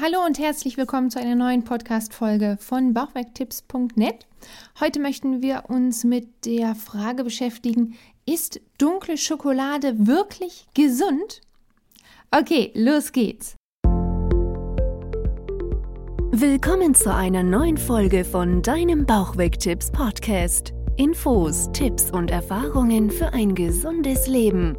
Hallo und herzlich willkommen zu einer neuen Podcast-Folge von Bauchwerktipps.net. Heute möchten wir uns mit der Frage beschäftigen: Ist dunkle Schokolade wirklich gesund? Okay, los geht's. Willkommen zu einer neuen Folge von deinem Bauchwegtipps Podcast. Infos, Tipps und Erfahrungen für ein gesundes Leben.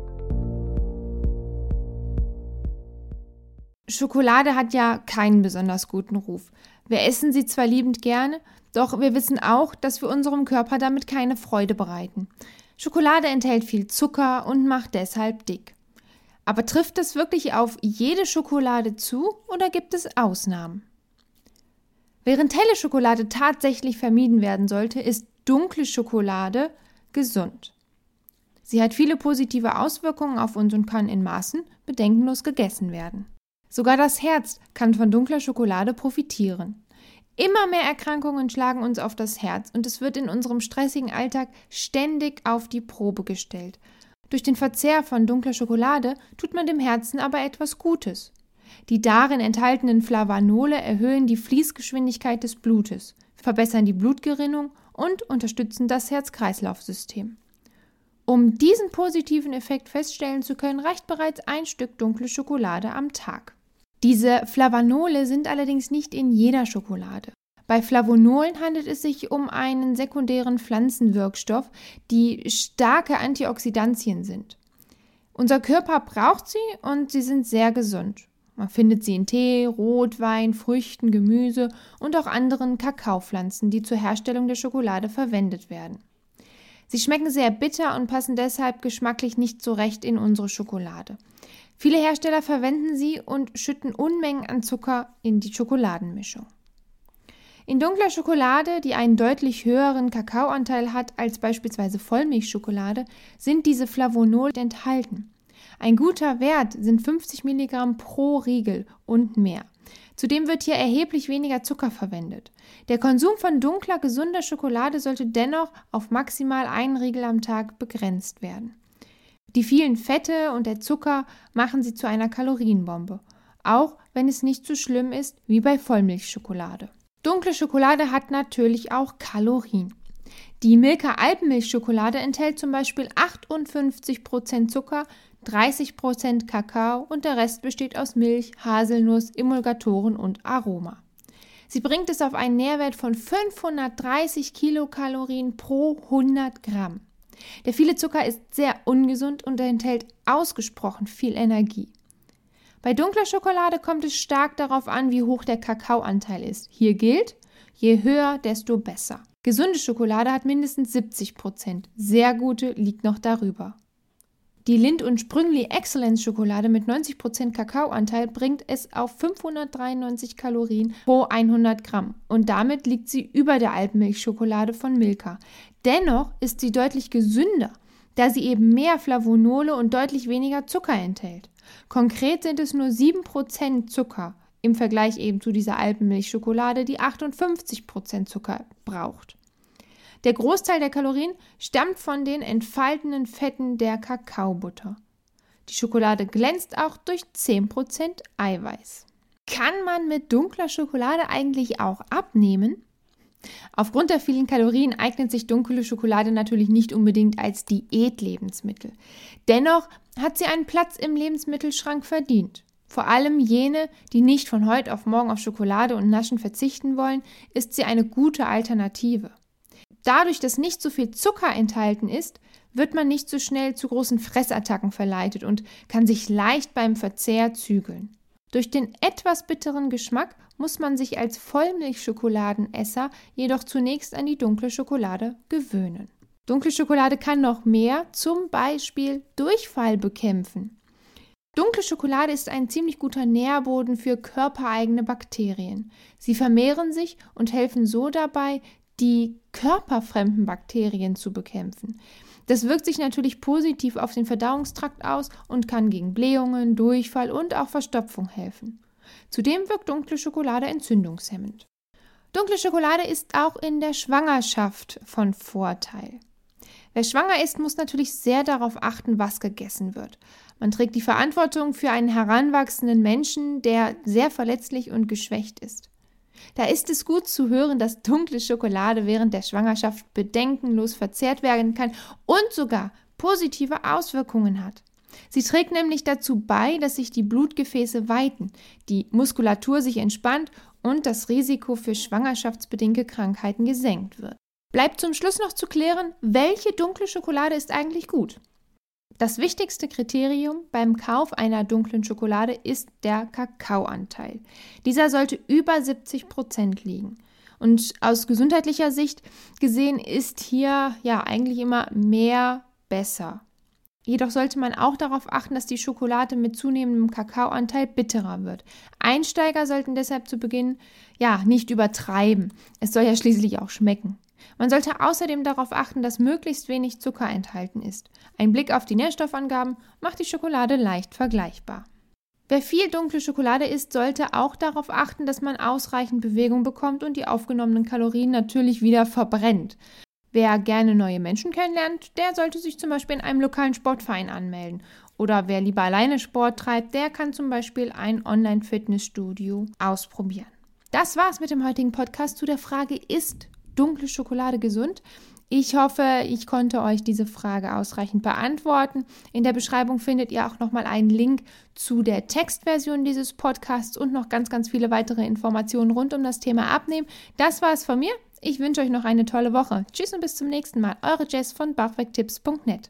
Schokolade hat ja keinen besonders guten Ruf. Wir essen sie zwar liebend gerne, doch wir wissen auch, dass wir unserem Körper damit keine Freude bereiten. Schokolade enthält viel Zucker und macht deshalb dick. Aber trifft es wirklich auf jede Schokolade zu oder gibt es Ausnahmen? Während helle Schokolade tatsächlich vermieden werden sollte, ist dunkle Schokolade gesund. Sie hat viele positive Auswirkungen auf uns und kann in Maßen bedenkenlos gegessen werden. Sogar das Herz kann von dunkler Schokolade profitieren. Immer mehr Erkrankungen schlagen uns auf das Herz und es wird in unserem stressigen Alltag ständig auf die Probe gestellt. Durch den Verzehr von dunkler Schokolade tut man dem Herzen aber etwas Gutes. Die darin enthaltenen Flavanole erhöhen die Fließgeschwindigkeit des Blutes, verbessern die Blutgerinnung und unterstützen das Herz-Kreislauf-System. Um diesen positiven Effekt feststellen zu können, reicht bereits ein Stück dunkle Schokolade am Tag. Diese Flavanole sind allerdings nicht in jeder Schokolade. Bei Flavonolen handelt es sich um einen sekundären Pflanzenwirkstoff, die starke Antioxidantien sind. Unser Körper braucht sie und sie sind sehr gesund. Man findet sie in Tee, Rotwein, Früchten, Gemüse und auch anderen Kakaopflanzen, die zur Herstellung der Schokolade verwendet werden. Sie schmecken sehr bitter und passen deshalb geschmacklich nicht so recht in unsere Schokolade. Viele Hersteller verwenden sie und schütten Unmengen an Zucker in die Schokoladenmischung. In dunkler Schokolade, die einen deutlich höheren Kakaoanteil hat als beispielsweise Vollmilchschokolade, sind diese Flavonol enthalten. Ein guter Wert sind 50 Milligramm pro Riegel und mehr. Zudem wird hier erheblich weniger Zucker verwendet. Der Konsum von dunkler, gesunder Schokolade sollte dennoch auf maximal einen Riegel am Tag begrenzt werden. Die vielen Fette und der Zucker machen sie zu einer Kalorienbombe, auch wenn es nicht so schlimm ist wie bei Vollmilchschokolade. Dunkle Schokolade hat natürlich auch Kalorien. Die Milka Alpenmilchschokolade enthält zum Beispiel 58% Zucker, 30% Kakao und der Rest besteht aus Milch, Haselnuss, Emulgatoren und Aroma. Sie bringt es auf einen Nährwert von 530 Kilokalorien pro 100 Gramm. Der viele Zucker ist sehr ungesund und enthält ausgesprochen viel Energie. Bei dunkler Schokolade kommt es stark darauf an, wie hoch der Kakaoanteil ist. Hier gilt, je höher, desto besser. Gesunde Schokolade hat mindestens 70 Prozent. Sehr gute liegt noch darüber. Die Lind und Sprüngli Excellence Schokolade mit 90% Kakaoanteil bringt es auf 593 Kalorien pro 100 Gramm und damit liegt sie über der Alpenmilchschokolade von Milka. Dennoch ist sie deutlich gesünder, da sie eben mehr Flavonole und deutlich weniger Zucker enthält. Konkret sind es nur 7% Zucker im Vergleich eben zu dieser Alpenmilchschokolade, die 58% Zucker braucht. Der Großteil der Kalorien stammt von den entfaltenden Fetten der Kakaobutter. Die Schokolade glänzt auch durch 10% Eiweiß. Kann man mit dunkler Schokolade eigentlich auch abnehmen? Aufgrund der vielen Kalorien eignet sich dunkle Schokolade natürlich nicht unbedingt als Diätlebensmittel. Dennoch hat sie einen Platz im Lebensmittelschrank verdient. Vor allem jene, die nicht von heute auf morgen auf Schokolade und Naschen verzichten wollen, ist sie eine gute Alternative. Dadurch, dass nicht so viel Zucker enthalten ist, wird man nicht so schnell zu großen Fressattacken verleitet und kann sich leicht beim Verzehr zügeln. Durch den etwas bitteren Geschmack muss man sich als Vollmilchschokoladenesser jedoch zunächst an die dunkle Schokolade gewöhnen. Dunkle Schokolade kann noch mehr, zum Beispiel Durchfall bekämpfen. Dunkle Schokolade ist ein ziemlich guter Nährboden für körpereigene Bakterien. Sie vermehren sich und helfen so dabei, die körperfremden Bakterien zu bekämpfen. Das wirkt sich natürlich positiv auf den Verdauungstrakt aus und kann gegen Blähungen, Durchfall und auch Verstopfung helfen. Zudem wirkt dunkle Schokolade entzündungshemmend. Dunkle Schokolade ist auch in der Schwangerschaft von Vorteil. Wer schwanger ist, muss natürlich sehr darauf achten, was gegessen wird. Man trägt die Verantwortung für einen heranwachsenden Menschen, der sehr verletzlich und geschwächt ist. Da ist es gut zu hören, dass dunkle Schokolade während der Schwangerschaft bedenkenlos verzehrt werden kann und sogar positive Auswirkungen hat. Sie trägt nämlich dazu bei, dass sich die Blutgefäße weiten, die Muskulatur sich entspannt und das Risiko für schwangerschaftsbedingte Krankheiten gesenkt wird. Bleibt zum Schluss noch zu klären, welche dunkle Schokolade ist eigentlich gut. Das wichtigste Kriterium beim Kauf einer dunklen Schokolade ist der Kakaoanteil. Dieser sollte über 70 Prozent liegen. Und aus gesundheitlicher Sicht gesehen ist hier ja eigentlich immer mehr besser. Jedoch sollte man auch darauf achten, dass die Schokolade mit zunehmendem Kakaoanteil bitterer wird. Einsteiger sollten deshalb zu Beginn ja nicht übertreiben. Es soll ja schließlich auch schmecken. Man sollte außerdem darauf achten, dass möglichst wenig Zucker enthalten ist. Ein Blick auf die Nährstoffangaben macht die Schokolade leicht vergleichbar. Wer viel dunkle Schokolade isst, sollte auch darauf achten, dass man ausreichend Bewegung bekommt und die aufgenommenen Kalorien natürlich wieder verbrennt. Wer gerne neue Menschen kennenlernt, der sollte sich zum Beispiel in einem lokalen Sportverein anmelden. Oder wer lieber alleine Sport treibt, der kann zum Beispiel ein Online-Fitnessstudio ausprobieren. Das war's mit dem heutigen Podcast zu der Frage, ist dunkle Schokolade gesund? Ich hoffe, ich konnte euch diese Frage ausreichend beantworten. In der Beschreibung findet ihr auch nochmal einen Link zu der Textversion dieses Podcasts und noch ganz, ganz viele weitere Informationen rund um das Thema Abnehmen. Das war es von mir. Ich wünsche euch noch eine tolle Woche. Tschüss und bis zum nächsten Mal. Eure Jess von bauchwegtipps.net.